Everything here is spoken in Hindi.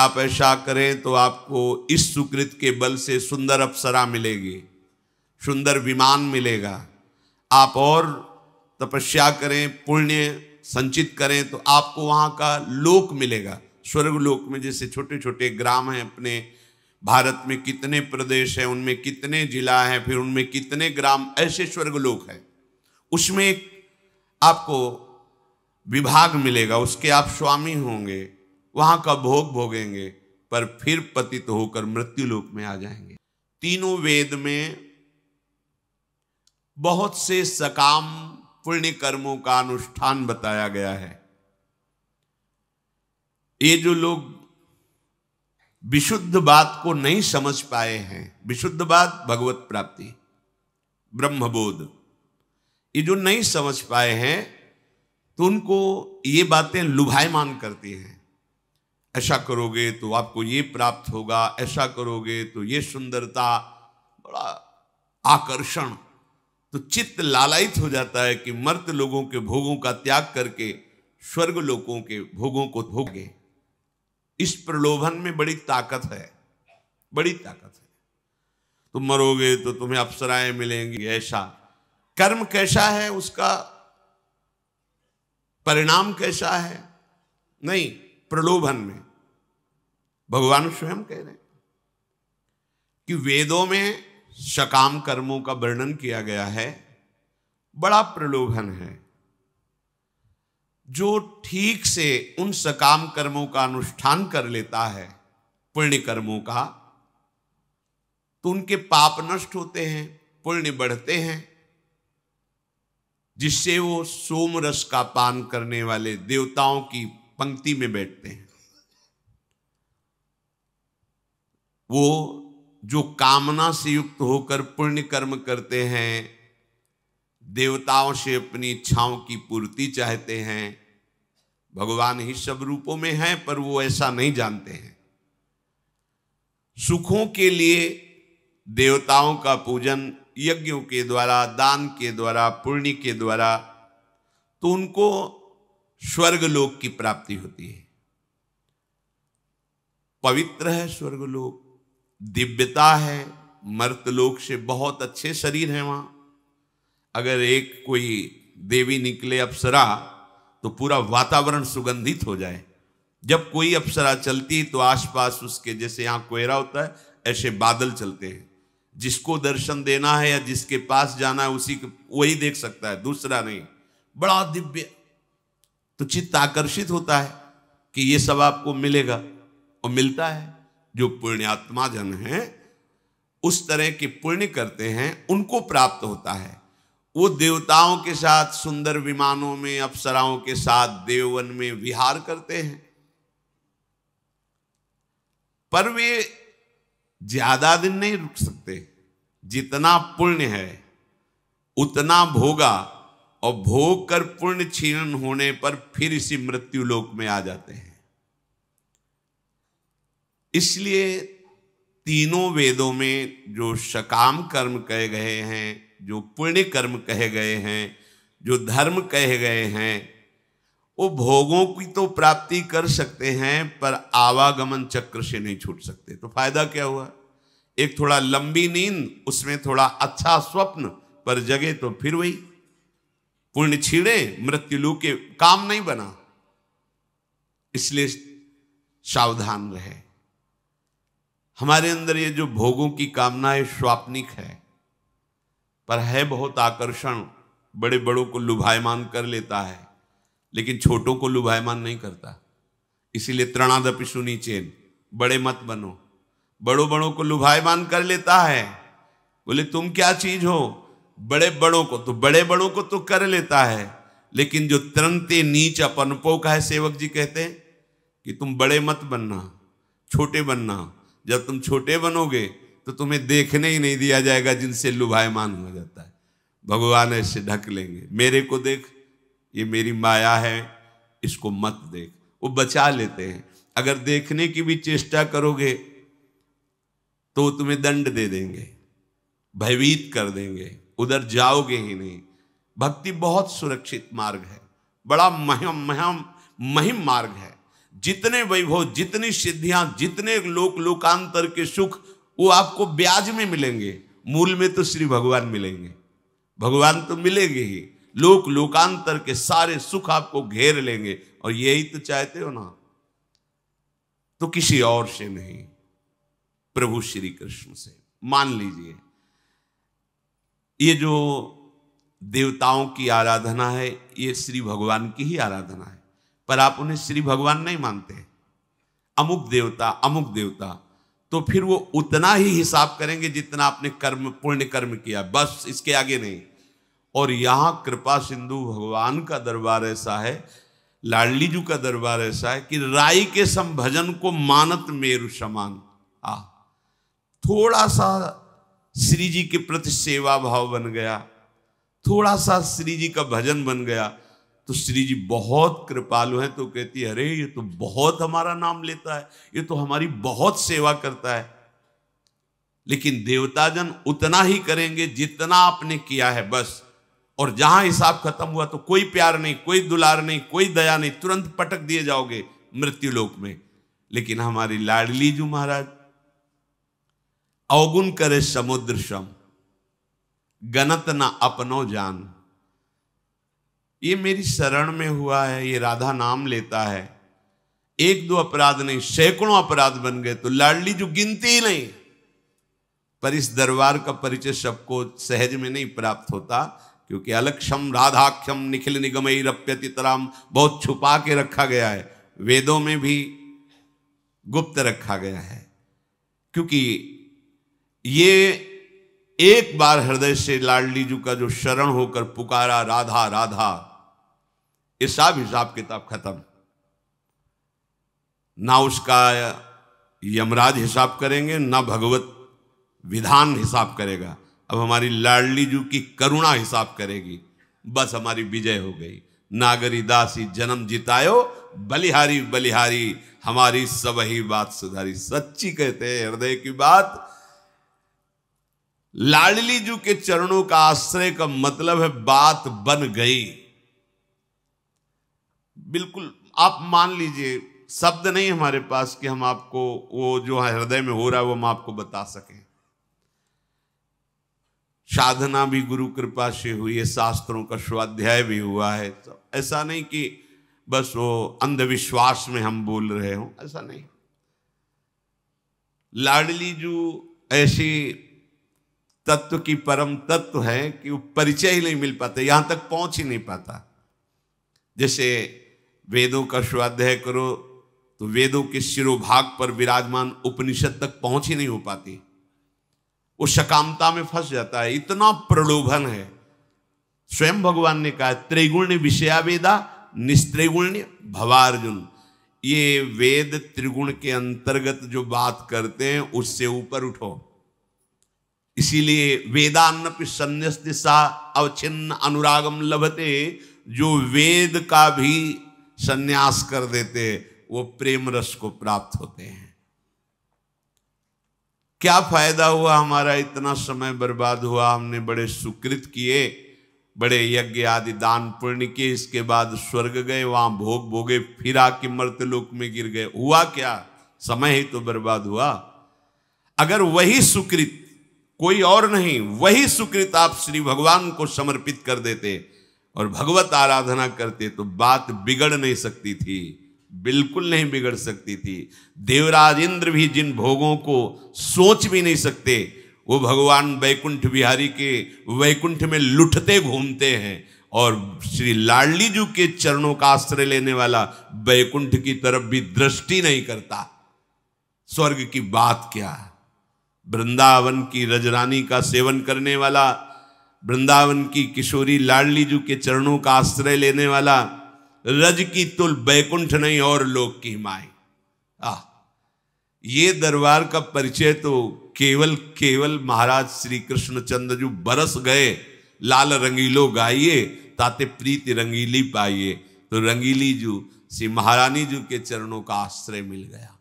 आप ऐसा करें तो आपको इस सुकृत के बल से सुंदर अप्सरा मिलेगी, सुंदर विमान मिलेगा। आप और तपस्या करें, पुण्य संचित करें तो आपको वहाँ का लोक मिलेगा। स्वर्ग लोक में जैसे छोटे छोटे ग्राम हैं अपने, भारत में कितने प्रदेश हैं, उनमें कितने जिला हैं, फिर उनमें कितने ग्राम, ऐसे स्वर्ग लोक हैं। उसमें आपको विभाग मिलेगा, उसके आप स्वामी होंगे। वहाँ का भोग भोगेंगे, पर फिर पतित होकर मृत्यु लोक में आ जाएँगे। तीनों वेद में बहुत से सकाम पुण्य कर्मों का अनुष्ठान बताया गया है। ये जो लोग विशुद्ध बात को नहीं समझ पाए हैं, विशुद्ध बात भगवत प्राप्ति, ब्रह्मबोध, ये जो नहीं समझ पाए हैं तो उनको ये बातें लुभायमान करती हैं। ऐसा करोगे तो आपको ये प्राप्त होगा, ऐसा करोगे तो ये सुंदरता। बड़ा आकर्षण। तो चित्त लालायित हो जाता है कि मर्त लोगों के भोगों का त्याग करके स्वर्ग लोगों के भोगों को भोगे। इस प्रलोभन में बड़ी ताकत है। बड़ी ताकत है। तुम मरोगे तो तुम्हें अप्सराएँ मिलेंगी, ऐसा। कर्म कैसा है उसका? परिणाम कैसा है? नहीं। प्रलोभन में। भगवान स्वयं कह रहे हैं कि वेदों में सकाम कर्मों का वर्णन किया गया है, बड़ा प्रलोभन है। जो ठीक से उन सकाम कर्मों का अनुष्ठान कर लेता है, पुण्य कर्मों का तो उनके पाप नष्ट होते हैं, पुण्य बढ़ते हैं, जिससे वो सोम रस का पान करने वाले देवताओं की पंक्ति में बैठते हैं। वो जो कामना से युक्त होकर पुण्य कर्म करते हैं, देवताओं से अपनी इच्छाओं की पूर्ति चाहते हैं, भगवान ही सब रूपों में हैं, पर वो ऐसा नहीं जानते हैं। सुखों के लिए देवताओं का पूजन यज्ञों के द्वारा, दान के द्वारा, पुण्य के द्वारा तो उनको स्वर्ग लोक की प्राप्ति होती है। पवित्र है स्वर्ग लोक दिव्यता है मर्तलोक से बहुत अच्छे शरीर है वहाँ। अगर एक कोई देवी निकले अप्सरा तो पूरा वातावरण सुगंधित हो जाए। जब कोई अप्सरा चलती तो आसपास उसके जैसे यहाँ कोयरा होता है, ऐसे बादल चलते हैं। जिसको दर्शन देना है या जिसके पास जाना है, उसी को, वही देख सकता है, दूसरा नहीं। बड़ा दिव्य तो चित्त आकर्षित होता है कि ये सब आपको मिलेगा और मिलता है। जो पुण्यात्मा जन हैं, उस तरह के पुण्य करते हैं, उनको प्राप्त होता है। वो देवताओं के साथ, सुंदर विमानों में, अप्सराओं के साथ, देववन में विहार करते हैं। पर वे ज़्यादा दिन नहीं रुक सकते। जितना पुण्य है, उतना भोगा और भोग कर पुण्य छीन होने पर फिर इसी मृत्यु लोक में आ जाते हैं। इसलिए तीनों वेदों में जो सकाम कर्म कहे गए हैं, जो पुण्य कर्म कहे गए हैं, जो धर्म कहे गए हैं, वो भोगों की तो प्राप्ति कर सकते हैं, पर आवागमन चक्र से नहीं छूट सकते। तो फ़ायदा क्या हुआ? एक थोड़ा लंबी नींद, उसमें थोड़ा अच्छा स्वप्न, पर जगे तो फिर वही। पुण्य छीड़े मृत्यु लू के काम नहीं बना। इसलिए सावधान रहे। हमारे अंदर ये जो भोगों की कामना है स्वाप्निक है, पर है बहुत आकर्षण। बड़े बड़ों को लुभायमान कर लेता है, लेकिन छोटों को लुभायमान नहीं करता। इसीलिए त्रणादपि सुनी चेन, बड़े मत बनो। बड़ों बड़ों को लुभायमान कर लेता है। बोले, तुम क्या चीज़ हो? बड़े बड़ों को तो बड़े बड़ों को तो कर लेता है, लेकिन जो तरंते नीच अपनपो का है, सेवक जी कहते हैं कि तुम बड़े मत बनना, छोटे बनना। जब तुम छोटे बनोगे तो तुम्हें देखने ही नहीं दिया जाएगा जिनसे लुभायमान हो जाता है। भगवान ऐसे ढक लेंगे, मेरे को देख, ये मेरी माया है, इसको मत देख। वो बचा लेते हैं। अगर देखने की भी चेष्टा करोगे तो तुम्हें दंड दे देंगे, भयभीत कर देंगे। उधर जाओगे ही नहीं। भक्ति बहुत सुरक्षित मार्ग है। बड़ा महम महम महिम मार्ग है। जितने वैभव, जितनी सिद्धियाँ, जितने लोक, लोकांतर के सुख, वो आपको ब्याज में मिलेंगे। मूल में तो श्री भगवान मिलेंगे। भगवान तो मिलेंगे ही। लोक, लोकांतर के सारे सुख आपको घेर लेंगे। और यही तो चाहते हो ना? तो किसी और से नहीं। प्रभु श्री कृष्ण से। मान लीजिए। ये जो देवताओं की आराधना है, ये श्री भगवान की ही आराधना है। पर आप उन्हें श्री भगवान नहीं मानते अमुक देवता अमुक देवता। तो फिर वो उतना ही हिसाब करेंगे जितना आपने कर्म, पुण्य कर्म किया। बस इसके आगे नहीं। और यहाँ कृपा सिंधु भगवान का दरबार ऐसा है लाडली जू का दरबार ऐसा है कि राई के संभजन को मानत मेरु समान। आ, थोड़ा सा श्री जी के प्रति सेवा भाव बन गया। थोड़ा सा श्री जी का भजन बन गया तो श्री जी बहुत कृपालु हैं तो कहती है अरे, ये तो बहुत हमारा नाम लेता है, ये तो हमारी बहुत सेवा करता है। लेकिन देवताजन उतना ही करेंगे जितना आपने किया है, बस। और जहाँ हिसाब खत्म हुआ तो कोई प्यार नहीं, कोई दुलार नहीं, कोई दया नहीं, तुरंत पटक दिए जाओगे मृत्यु लोक में। लेकिन हमारी लाडली जू महाराज अवगुण करे समुद्र सम गनत न अपनो जान। ये मेरी शरण में हुआ है, ये राधा नाम लेता है। एक दो अपराध नहीं, सैकड़ों अपराध बन गए तो लाडली जो गिनती ही नहीं। पर इस दरबार का परिचय सबको सहज में नहीं प्राप्त होता, क्योंकि अलक्षम राधाक्षम निखिल निगमई रप्यतितराम बहुत छुपा के रखा गया है। वेदों में भी गुप्त रखा गया है, क्योंकि ये एक बार हृदय से लाडली जू का जो शरण होकर पुकारा, राधा राधा, ये सब हिसाब किताब खत्म। ना उसका यमराज हिसाब करेंगे, ना भगवत विधान हिसाब करेगा। अब हमारी लाडली जू की करुणा हिसाब करेगी। बस हमारी विजय हो गई। नागरी दासी जन्म जितायो, बलिहारी बलिहारी, हमारी सब ही बात सुधारी। सच्ची कहते हैं, हृदय की बात लाडली जू के चरणों का आश्रय का मतलब है बात बन गई। बिल्कुल, आप मान लीजिए, शब्द नहीं हमारे पास कि हम आपको, वो जो हृदय में हो रहा है, वो हम आपको बता सकें। साधना भी, गुरु कृपा से हुई है, शास्त्रों का स्वाध्याय भी हुआ है। तो ऐसा नहीं कि बस वो अंधविश्वास में हम बोल रहे हो, ऐसा नहीं। लाडली जू ऐसी तत्व की परम तत्व है कि वो परिचय ही नहीं मिल पाता, यहाँ तक पहुँच ही नहीं पाता। जैसे वेदों का स्वाध्याय करो तो वेदों के शिरोभाग पर विराजमान उपनिषद तक पहुँच ही नहीं हो पाती। वो सकामता में फंस जाता है, इतना प्रलोभन है। स्वयं भगवान ने कहा त्रिगुण विषया वेदा, निस्त्रिगुण्य भवार्जुन। ये वेद त्रिगुण के अंतर्गत जो बात करते हैं, उससे ऊपर उठो। इसीलिए वेदान्न संन्यास दिशा अवचिन्न अनुरागम लभते, जो वेद का भी संन्यास कर देते, वो प्रेम रस को प्राप्त होते हैं। क्या फ़ायदा हुआ हमारा इतना समय बर्बाद हुआ, हमने बड़े सुकृत किए, बड़े यज्ञ आदि दान पुण्य किए, इसके बाद स्वर्ग गए, वहाँ भोग भोगे, फिर आके मर्त लोक में गिर गए। हुआ क्या? समय ही तो बर्बाद हुआ। अगर वही सुकृत कोई और नहीं, वही सुकृत आप श्री भगवान को समर्पित कर देते और भगवत आराधना करते तो बात बिगड़ नहीं सकती थी, बिल्कुल नहीं बिगड़ सकती थी। देवराज इंद्र भी जिन भोगों को सोच भी नहीं सकते, वो भगवान वैकुंठ बिहारी के वैकुंठ में लुटते घूमते हैं और श्री लाडली जू के चरणों का आश्रय लेने वाला वैकुंठ की तरफ़ भी दृष्टि नहीं करता। स्वर्ग की बात क्या वृंदावन की रजरानी का सेवन करने वाला, वृंदावन की किशोरी लाडली जू के चरणों का आश्रय लेने वाला, रज की तुल बैकुंठ नहीं और लोक की माए। आ, ये दरबार का परिचय तो केवल केवल महाराज श्री कृष्ण चंद्र जो बरस गए। लाल रंगीलो गाइए, ताते प्रीति रंगीली पाइए। तो रंगीली जू श्री महारानी जू के चरणों का आश्रय मिल गया।